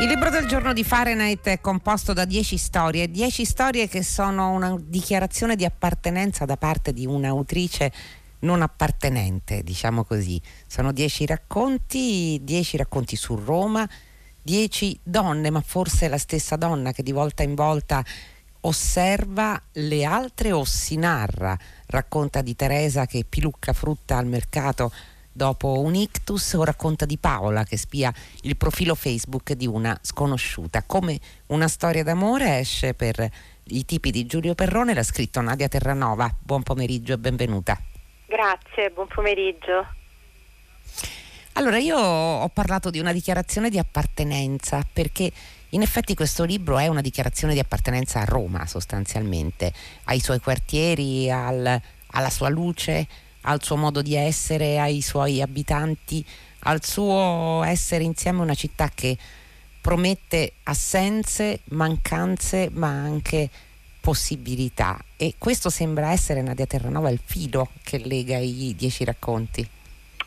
Il libro del giorno di Fahrenheit è composto da dieci storie, dieci storie che sono una dichiarazione di appartenenza da parte di un'autrice non appartenente, diciamo così. Sono dieci racconti, dieci racconti su Roma, dieci donne, ma forse la stessa donna che di volta in volta osserva le altre o si narra. Racconta di Teresa che pilucca frutta al mercato dopo un ictus o racconta di Paola che spia il profilo Facebook di una sconosciuta. Come una storia d'amore esce per i tipi di Giulio Perrone, l'ha scritto Nadia Terranova. Buon pomeriggio e benvenuta. Grazie, buon pomeriggio. Allora, io ho parlato di una dichiarazione di appartenenza perché in effetti questo libro è una dichiarazione di appartenenza a Roma sostanzialmente, ai suoi quartieri, al, alla sua luce, al suo modo di essere, ai suoi abitanti, al suo essere insieme una città che promette assenze, mancanze, ma anche possibilità. E questo sembra essere Nadia Terranova il filo che lega i dieci racconti.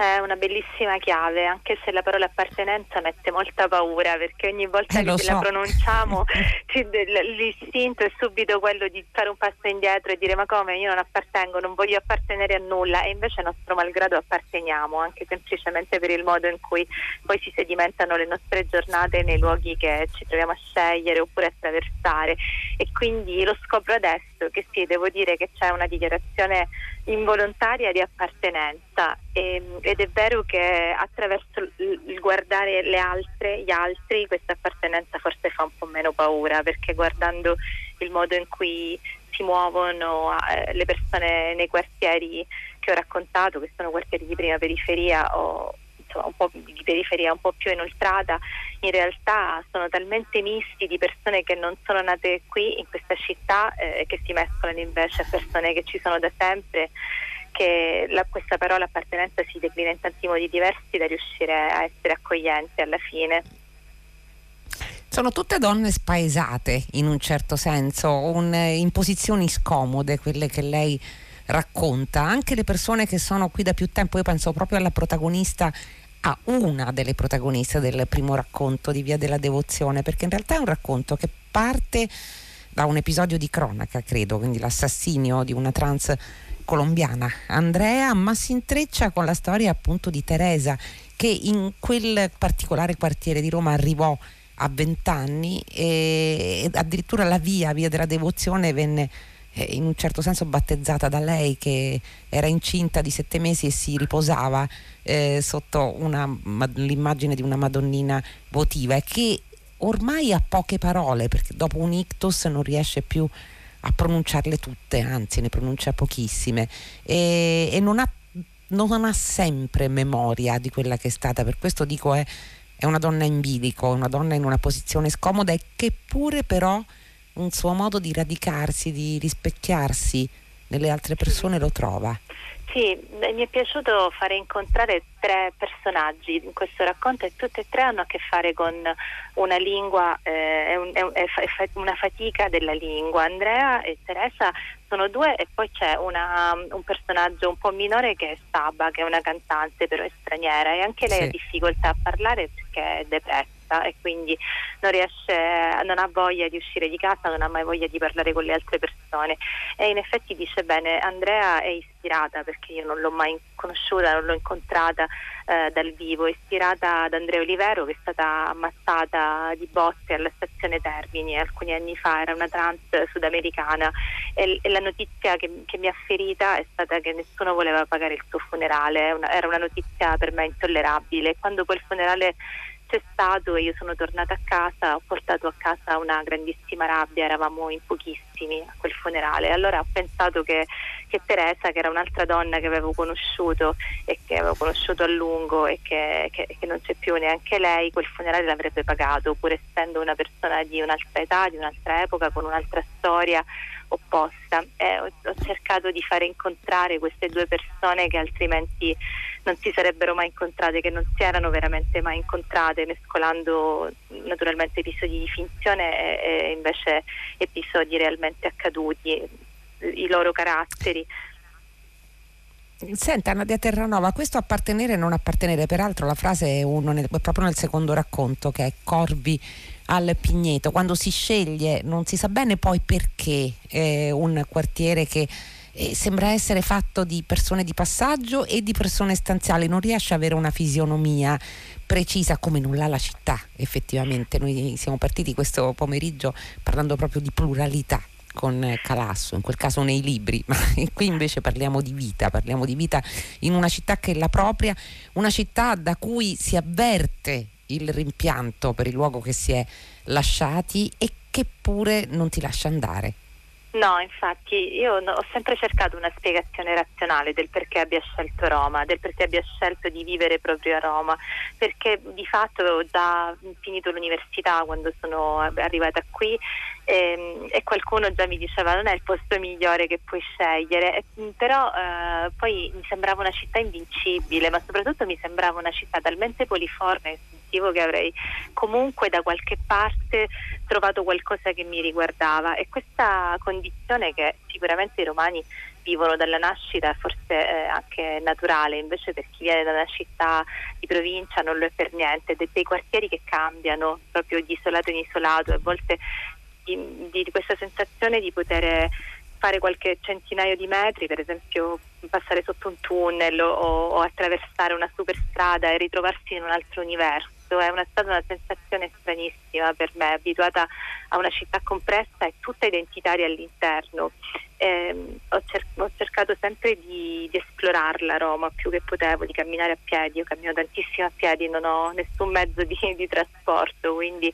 È una bellissima chiave, anche se la parola appartenenza mette molta paura, perché ogni volta eh, che so. la pronunciamo l'istinto è subito quello di fare un passo indietro e dire ma come? Io non appartengo, non voglio appartenere a nulla. E invece nostro malgrado apparteniamo, anche semplicemente per il modo in cui poi si sedimentano le nostre giornate nei luoghi che ci troviamo a scegliere oppure a attraversare. E quindi lo scopro adesso che sì, devo dire che c'è una dichiarazione involontaria di appartenenza e, ed è vero che attraverso il guardare le altre, gli altri, questa appartenenza forse fa un po' meno paura perché guardando il modo in cui si muovono eh, le persone nei quartieri che ho raccontato, che sono quartieri di prima periferia o insomma, un po' di periferia un po' più inoltrata, in realtà sono talmente misti di persone che non sono nate qui in questa città eh, che si mescolano invece a persone che ci sono da sempre che la, questa parola appartenenza si declina in tanti modi diversi da riuscire a essere accogliente alla fine. Sono tutte donne spaesate in un certo senso, un, in posizioni scomode, quelle che lei racconta, anche le persone che sono qui da più tempo, io penso proprio alla protagonista a una delle protagoniste del primo racconto di Via della Devozione, perché in realtà è un racconto che parte da un episodio di cronaca, credo, quindi l'assassinio di una trans colombiana, Andrea, ma si intreccia con la storia appunto di Teresa, che in quel particolare quartiere di Roma arrivò a vent'anni e addirittura la via, via della devozione, venne eh, in un certo senso battezzata da lei che era incinta di sette mesi e si riposava eh, sotto una, l'immagine di una Madonnina votiva. E che ormai ha poche parole perché dopo un ictus non riesce più a pronunciarle tutte, anzi ne pronuncia pochissime. E, e non, ha, non, ha, sempre memoria di quella che è stata, per questo dico è, è una donna in bilico, una donna in una posizione scomoda e che pure però un suo modo di radicarsi, di rispecchiarsi nelle altre persone lo trova. Sì, mi è piaciuto fare incontrare tre personaggi in questo racconto e tutti e tre hanno a che fare con una lingua, eh, è, un, è, è, una fatica della lingua. Andrea e Teresa sono due e poi c'è una, un personaggio un po' minore che è Saba, che è una cantante però è straniera e anche lei sì. ha difficoltà a parlare perché è depressa casa e quindi non riesce, non ha voglia di uscire di casa, non ha mai voglia di parlare con le altre persone. E in effetti dice bene, Andrea è ispirata perché io non l'ho mai conosciuta, non l'ho incontrata eh, dal vivo, è ispirata ad Andrea Olivero che è stata ammazzata di botte alla stazione Termini alcuni anni fa, era una trans sudamericana e, e la notizia che, che, mi ha ferita è stata che nessuno voleva pagare il suo funerale, una, era una notizia per me intollerabile. Quando quel funerale c'è e io sono tornata a casa, ho portato a casa una grandissima rabbia, eravamo in pochissimi a quel funerale. Allora ho pensato che, che Teresa, che era un'altra donna che avevo conosciuto e che avevo conosciuto a lungo e che, che, che non c'è più neanche lei, quel funerale l'avrebbe pagato, pur essendo una persona di un'altra età, di un'altra epoca, con un'altra storia opposta. Eh, ho, ho cercato di fare incontrare queste due persone che altrimenti non si sarebbero mai incontrate, che non si erano veramente mai incontrate, mescolando naturalmente episodi di finzione e, e invece episodi realmente accaduti, i loro caratteri. Senta Nadia Terranova, questo appartenere e non appartenere, peraltro la frase è, uno, è proprio nel secondo racconto che è Corvi al Pigneto, quando si sceglie non si sa bene poi perché eh, un quartiere che eh, sembra essere fatto di persone di passaggio e di persone stanziali, non riesce ad avere una fisionomia precisa come non l'ha la città effettivamente. Noi siamo partiti questo pomeriggio parlando proprio di pluralità con Calasso, in quel caso nei libri, ma qui invece parliamo di vita, parliamo di vita in una città che è la propria, una città da cui si avverte il rimpianto per il luogo che si è lasciati e che pure non ti lascia andare. No, infatti io ho sempre cercato una spiegazione razionale del perché abbia scelto Roma, del perché abbia scelto di vivere proprio a Roma, perché di fatto avevo già finito l'università quando sono arrivata qui e, ehm, e qualcuno già mi diceva non è il posto migliore che puoi scegliere, però eh, poi mi sembrava una città invincibile, ma soprattutto mi sembrava una città talmente poliforme sentivo che avrei comunque da qualche parte trovato qualcosa che mi riguardava. E questa condizione che sicuramente i romani vivono dalla nascita forse è anche naturale, invece per chi viene da una città di provincia non lo è per niente, dei, dei quartieri che cambiano proprio di isolato in isolato a volte di, di questa sensazione di poter fare qualche centinaio di metri, per esempio passare sotto un tunnel o, o attraversare una superstrada e ritrovarsi in un altro universo è una, stata una sensazione stranissima per me, abituata a una città compressa e tutta identitaria all'interno. Eh, ho, cer- ho, cercato sempre di, di, esplorarla Roma più che potevo, di camminare a piedi, io cammino tantissimo a piedi, non ho nessun mezzo di, di trasporto, quindi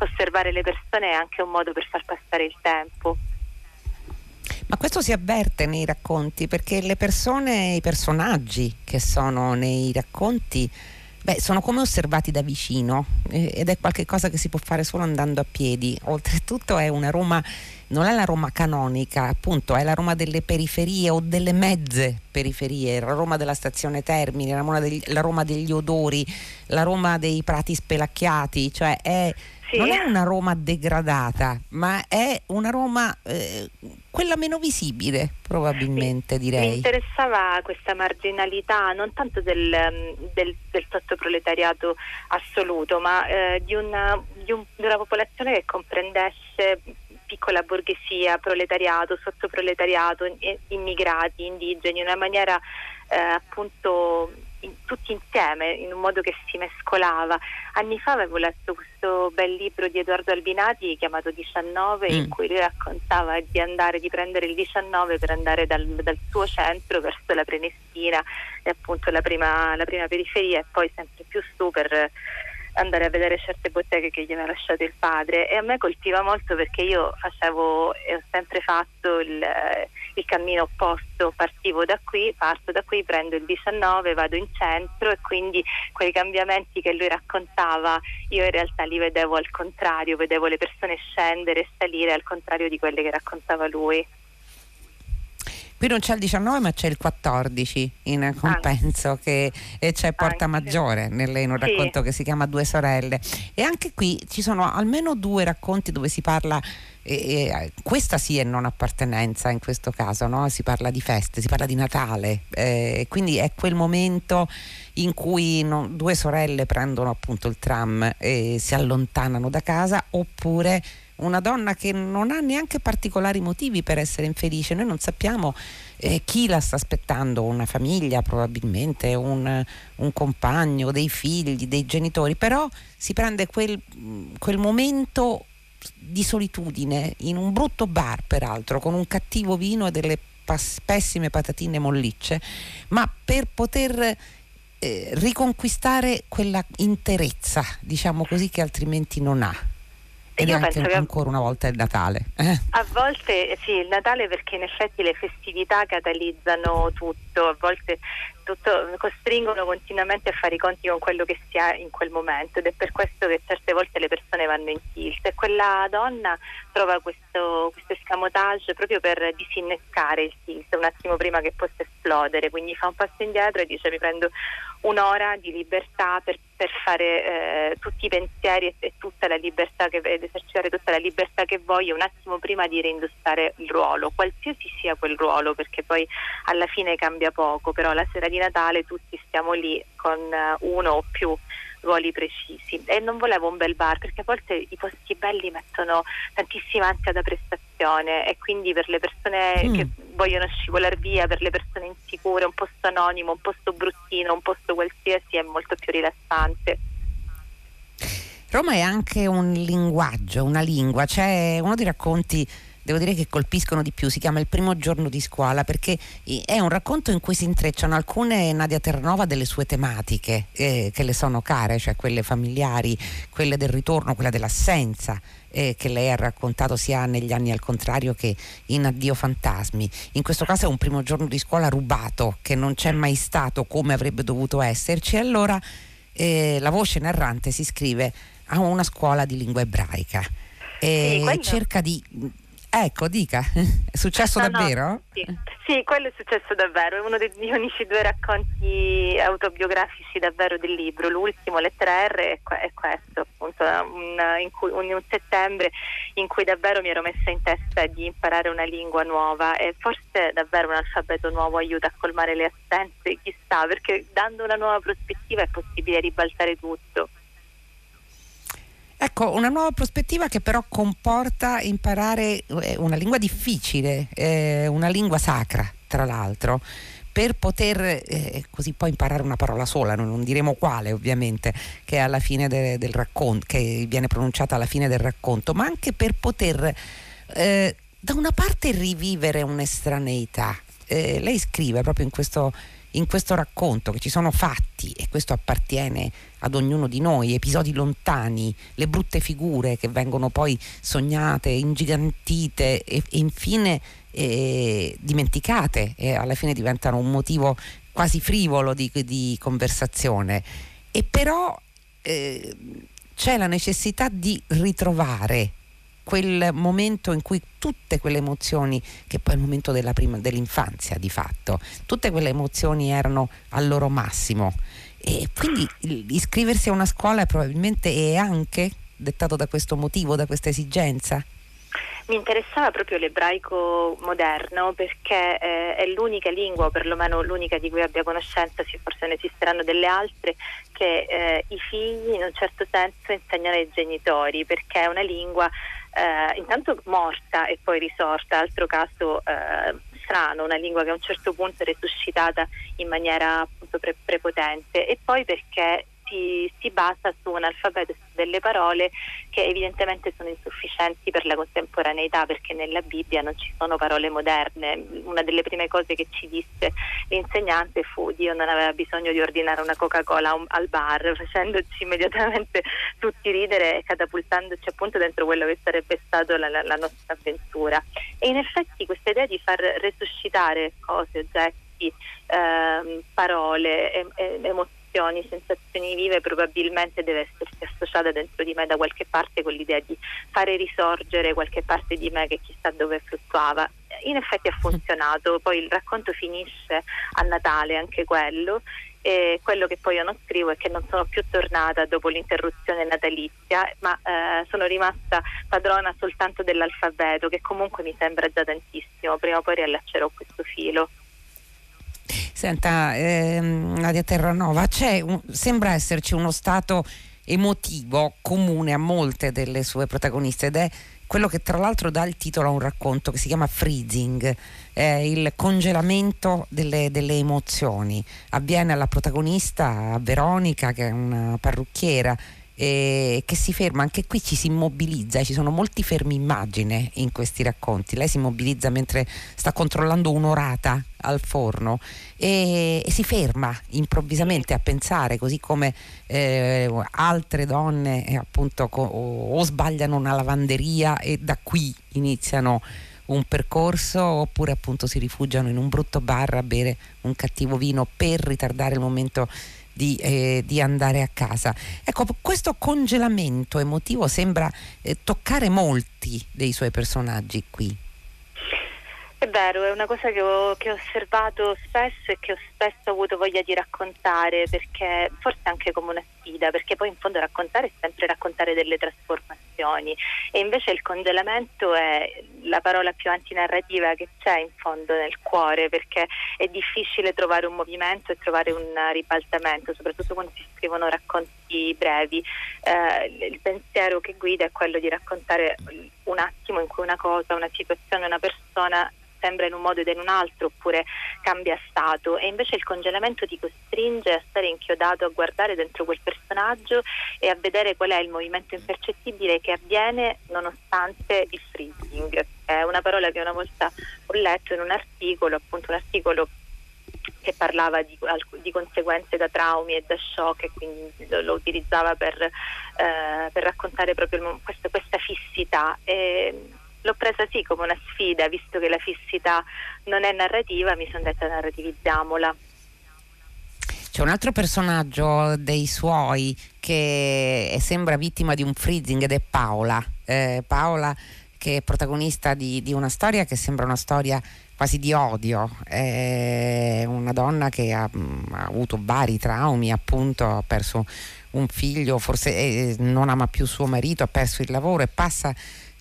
osservare le persone è anche un modo per far passare il tempo. Ma questo si avverte nei racconti perché le persone, i personaggi che sono nei racconti Beh, sono come osservati da vicino eh, ed è qualcosa che si può fare solo andando a piedi. Oltretutto è una Roma, non è la Roma canonica, appunto, è la Roma delle periferie o delle mezze periferie, la Roma della stazione Termini, la Roma degli, la Roma degli odori, la Roma dei prati spelacchiati, cioè è sì. non è una Roma degradata, ma è una Roma eh, quella meno visibile, probabilmente sì. direi. Mi interessava questa marginalità non tanto del, del, del sottoproletariato assoluto, ma eh, di, una, di, un, di una popolazione che comprendesse piccola borghesia, proletariato, sottoproletariato, immigrati, indigeni, in una maniera eh, appunto in, tutti insieme, in un modo che si mescolava. Anni fa avevo letto questo bel libro di Edoardo Albinati chiamato 19 mm. in cui lui raccontava di andare, di prendere il 19 per andare dal, dal suo centro verso la Prenestina e appunto la prima, la prima periferia e poi sempre più su per andare a vedere certe botteghe che gli aveva lasciato il padre e a me colpiva molto perché io facevo e ho sempre fatto il, il cammino opposto, partivo da qui, parto da qui, prendo il 19, vado in centro e quindi quei cambiamenti che lui raccontava io in realtà li vedevo al contrario, vedevo le persone scendere e salire al contrario di quelle che raccontava lui. Qui non c'è il 19 ma c'è il 14 in compenso che, e c'è Porta anche. Maggiore nel, in un racconto sì. che si chiama Due sorelle e anche qui ci sono almeno due racconti dove si parla e, e, questa sì è non appartenenza in questo caso, no? si parla di feste, si parla di Natale, eh, quindi è quel momento in cui no, due sorelle prendono appunto il tram e si allontanano da casa oppure una donna che non ha neanche particolari motivi per essere infelice, noi non sappiamo eh, chi la sta aspettando, una famiglia probabilmente, un, un, compagno, dei figli, dei genitori, però si prende quel, quel momento di solitudine in un brutto bar peraltro, con un cattivo vino e delle pessime patatine mollicce, ma per poter eh, riconquistare quella interezza, diciamo così, che altrimenti non ha. Ed Io anche, ancora una volta il Natale. Eh. A volte sì, il Natale perché in effetti le festività catalizzano tutto, a volte tutto, costringono continuamente a fare i conti con quello che si ha in quel momento ed è per questo che certe volte le persone vanno in tilt e quella donna trova questo, questo escamotage proprio per disinnescare il tilt un attimo prima che possa esplodere, quindi fa un passo indietro e dice mi prendo un'ora di libertà per, per fare eh, tutti i pensieri e, e, tutta la libertà che, ed esercitare tutta la libertà che voglio un attimo prima di reindossare il ruolo, qualsiasi sia quel ruolo, perché poi alla fine cambia poco, però la sera di Natale tutti stiamo lì con uh, uno o più ruoli precisi e non volevo un bel bar perché a volte i posti belli mettono tantissima ansia da prestazione e quindi per le persone mm. che vogliono scivolare via, per le persone insicure, un posto anonimo, un posto bruttino, un posto qualsiasi è molto più rilassante. Roma è anche un linguaggio, una lingua, c'è uno dei racconti devo dire che colpiscono di più, si chiama Il primo giorno di scuola perché è un racconto in cui si intrecciano alcune Nadia Terranova delle sue tematiche eh, che le sono care, cioè quelle familiari, quelle del ritorno, quella dell'assenza. Eh, che lei ha raccontato sia negli anni al contrario che in Addio Fantasmi. In questo caso è un primo giorno di scuola rubato che non c'è mai stato come avrebbe dovuto esserci. Allora eh, la voce narrante si iscrive a una scuola di lingua ebraica e sì, cerca di Ecco, dica, è successo no, davvero? No, sì. sì. quello è successo davvero, è uno dei unici due racconti autobiografici davvero del libro, l'ultimo, Lettera R, è, questo, appunto, un, in cui, un, un, settembre in cui davvero mi ero messa in testa di imparare una lingua nuova e forse davvero un alfabeto nuovo aiuta a colmare le assenze, chissà, perché dando una nuova prospettiva è possibile ribaltare tutto. Ecco, una nuova prospettiva che però comporta imparare eh, una lingua difficile, eh, una lingua sacra, tra l'altro per poter eh, così poi imparare una parola sola, non, diremo quale ovviamente, che, de, del racconto, che viene pronunciata alla fine del racconto, ma anche per poter eh, da una parte rivivere un'estraneità. Eh, lei scrive proprio in questo in questo racconto che ci sono fatti e questo appartiene ad ognuno di noi, episodi lontani, le brutte figure che vengono poi sognate, ingigantite e, e infine eh, dimenticate e alla fine diventano un motivo quasi frivolo di, di conversazione. E però eh, c'è la necessità di ritrovare quel momento in cui tutte quelle emozioni, che poi è il momento prima, dell'infanzia di fatto, tutte quelle emozioni erano al loro massimo. E quindi iscriversi a una scuola probabilmente è anche dettato da questo motivo, da questa esigenza? Mi interessava proprio l'ebraico moderno perché eh, è l'unica lingua, o perlomeno l'unica di cui abbia conoscenza, forse ne esisteranno delle altre, che eh, i figli in un certo senso insegnano ai genitori perché è una lingua eh, intanto morta e poi risorta, altro caso eh, strano, una lingua che a un certo punto è resuscitata in maniera appunto pre- prepotente e poi perché si, si, basa su un alfabeto delle parole che evidentemente sono insufficienti per la contemporaneità perché nella Bibbia non ci sono parole moderne. Una delle prime cose che ci disse l'insegnante fu Dio non aveva bisogno di ordinare una Coca-Cola al bar facendoci immediatamente tutti ridere e catapultandoci appunto dentro quello che sarebbe stata la, la, nostra avventura. E in effetti questa idea di far resuscitare cose, oggetti, ehm, parole, e, e, emozioni emozioni, sensazioni vive probabilmente deve essersi associata dentro di me da qualche parte con l'idea di fare risorgere qualche parte di me che chissà dove fluttuava. In effetti ha funzionato, poi il racconto finisce a Natale anche quello e quello che poi io non scrivo è che non sono più tornata dopo l'interruzione natalizia, ma eh, sono rimasta padrona soltanto dell'alfabeto, che comunque mi sembra già tantissimo, prima o poi riallaccerò questo filo. Senta, ehm, Nadia Terranova, un, sembra esserci uno stato emotivo comune a molte delle sue protagoniste ed è quello che tra l'altro dà il titolo a un racconto che si chiama Freezing, eh, il congelamento delle, delle, emozioni. Avviene alla protagonista, a Veronica, che è una parrucchiera, eh, che si ferma, anche qui ci si immobilizza, ci sono molti fermi immagine in questi racconti, lei si immobilizza mentre sta controllando un'orata al forno e, e si ferma improvvisamente a pensare, così come eh, altre donne eh, appunto co- o, o sbagliano una lavanderia e da qui iniziano un percorso oppure appunto si rifugiano in un brutto bar a bere un cattivo vino per ritardare il momento di, eh, di andare a casa. Ecco, questo congelamento emotivo sembra eh, toccare molti dei suoi personaggi qui. È vero, è una cosa che ho, che ho, osservato spesso e che ho spesso avuto voglia di raccontare, perché forse anche come una sfida, perché poi in fondo raccontare è sempre raccontare delle trasformazioni e invece il congelamento è la parola più antinarrativa che c'è in fondo nel cuore, perché è difficile trovare un movimento e trovare un ribaltamento, soprattutto quando si scrivono racconti brevi. Eh, il pensiero che guida è quello di raccontare un attimo in cui una cosa, una situazione, una persona sembra in un modo ed in un altro oppure cambia stato e invece il congelamento ti costringe a stare inchiodato a guardare dentro quel personaggio e a vedere qual è il movimento impercettibile che avviene nonostante il freezing. È una parola che una volta ho letto in un articolo, appunto un articolo che parlava di, di, conseguenze da traumi e da shock e quindi lo, lo utilizzava per, eh, per, raccontare proprio questa, questa fissità. E, l'ho presa sì come una sfida, visto che la fissità non è narrativa, mi sono detta narrativizziamola. C'è un altro personaggio dei suoi che sembra vittima di un freezing ed è Paola. Eh, Paola che è protagonista di, di, una storia che sembra una storia quasi di odio, è una donna che ha, ha avuto vari traumi, appunto ha perso un figlio, forse eh, non ama più suo marito, ha perso il lavoro e passa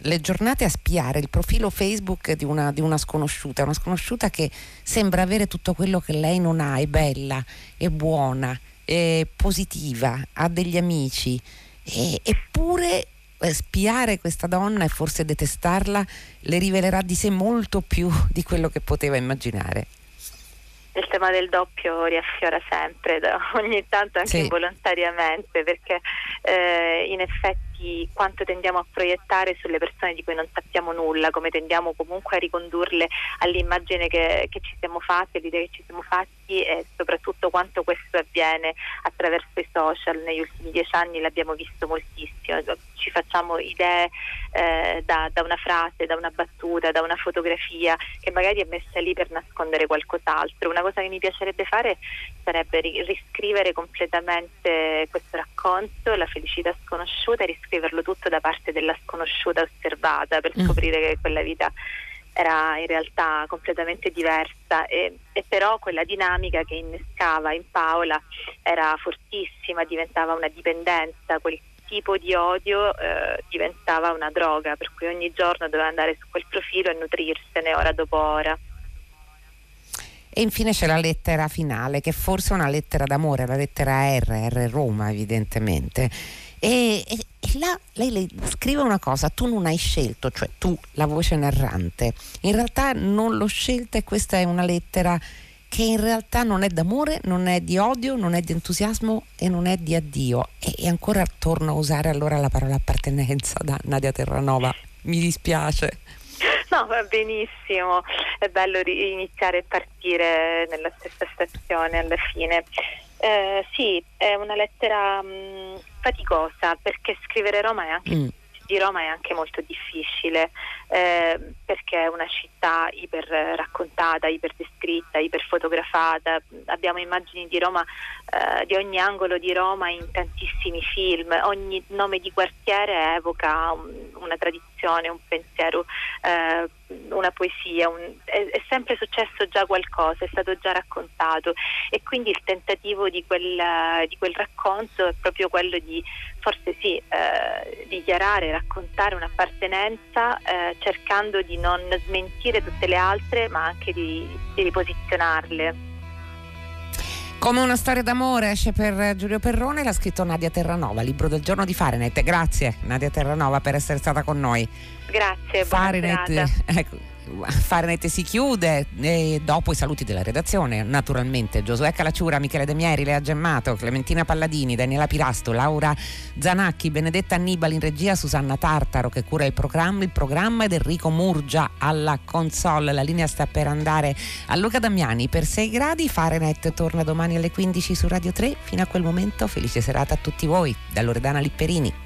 le giornate a spiare il profilo Facebook di una, di una, sconosciuta, una sconosciuta che sembra avere tutto quello che lei non ha, è bella, è buona, è positiva, ha degli amici, e, eppure spiare questa donna e forse detestarla le rivelerà di sé molto più di quello che poteva immaginare il tema del doppio riaffiora sempre, ogni tanto anche sì. involontariamente, perché eh, in effetti quanto tendiamo a proiettare sulle persone di cui non sappiamo nulla, come tendiamo comunque a ricondurle all'immagine che, che ci siamo fatti, all'idea che ci siamo fatti e soprattutto quanto questo avviene attraverso i social. Negli ultimi dieci anni l'abbiamo visto moltissimo, ci facciamo idee eh, da, da una frase, da una battuta, da una fotografia che magari è messa lì per nascondere qualcos'altro. Una cosa che mi piacerebbe fare sarebbe riscrivere completamente questo racconto, la felicità sconosciuta, e riscriverlo tutto da parte della sconosciuta osservata per mm. scoprire che quella vita era in realtà completamente diversa e, e, però quella dinamica che innescava in Paola era fortissima, diventava una dipendenza, quel tipo di odio eh, diventava una droga, per cui ogni giorno doveva andare su quel profilo e nutrirsene ora dopo ora. E infine c'è la lettera finale, che forse è una lettera d'amore, la lettera R, R Roma evidentemente. E, e, là lei, lei, scrive una cosa, tu non hai scelto, cioè tu, la voce narrante. In realtà non l'ho scelta e questa è una lettera che in realtà non è d'amore, non è di odio, non è di entusiasmo e non è di addio. E, e ancora torno a usare allora la parola appartenenza da Nadia Terranova. Mi dispiace. No, va benissimo, è bello iniziare e partire nella stessa stazione alla fine. Eh, sì, è una lettera mh, mm, faticosa perché scrivere Roma è anche, mm. di Roma è anche molto difficile eh, perché è una città iper raccontata, iper descritta, iper fotografata. Abbiamo immagini di Roma, eh, di ogni angolo di Roma in tantissimi film, ogni nome di quartiere evoca un, una tradizione, un pensiero, eh, una poesia, un, è, è, sempre successo già qualcosa, è stato già raccontato e quindi il tentativo di quel, di quel racconto è proprio quello di forse sì, eh, dichiarare, raccontare un'appartenenza eh, cercando di non smentire tutte le altre ma anche di, di riposizionarle. Come una storia d'amore esce per Giulio Perrone, l'ha scritto Nadia Terranova, libro del giorno di Fahrenheit. Grazie Nadia Terranova per essere stata con noi. Grazie, Fahrenheit, ecco, Fahrenheit si chiude e dopo i saluti della redazione naturalmente. Giosuè Calacciura, Michele De Mieri, Lea Gemmato, Clementina Palladini, Daniela Pirasto, Laura Zanacchi, Benedetta Annibali in regia, Susanna Tartaro che cura il programma, il programma ed Enrico Murgia alla console. La linea sta per andare a Luca Damiani. Per 6 gradi Fahrenheit torna domani alle 15 su Radio 3 fino a quel momento felice serata a tutti voi. Da Loredana Lipperini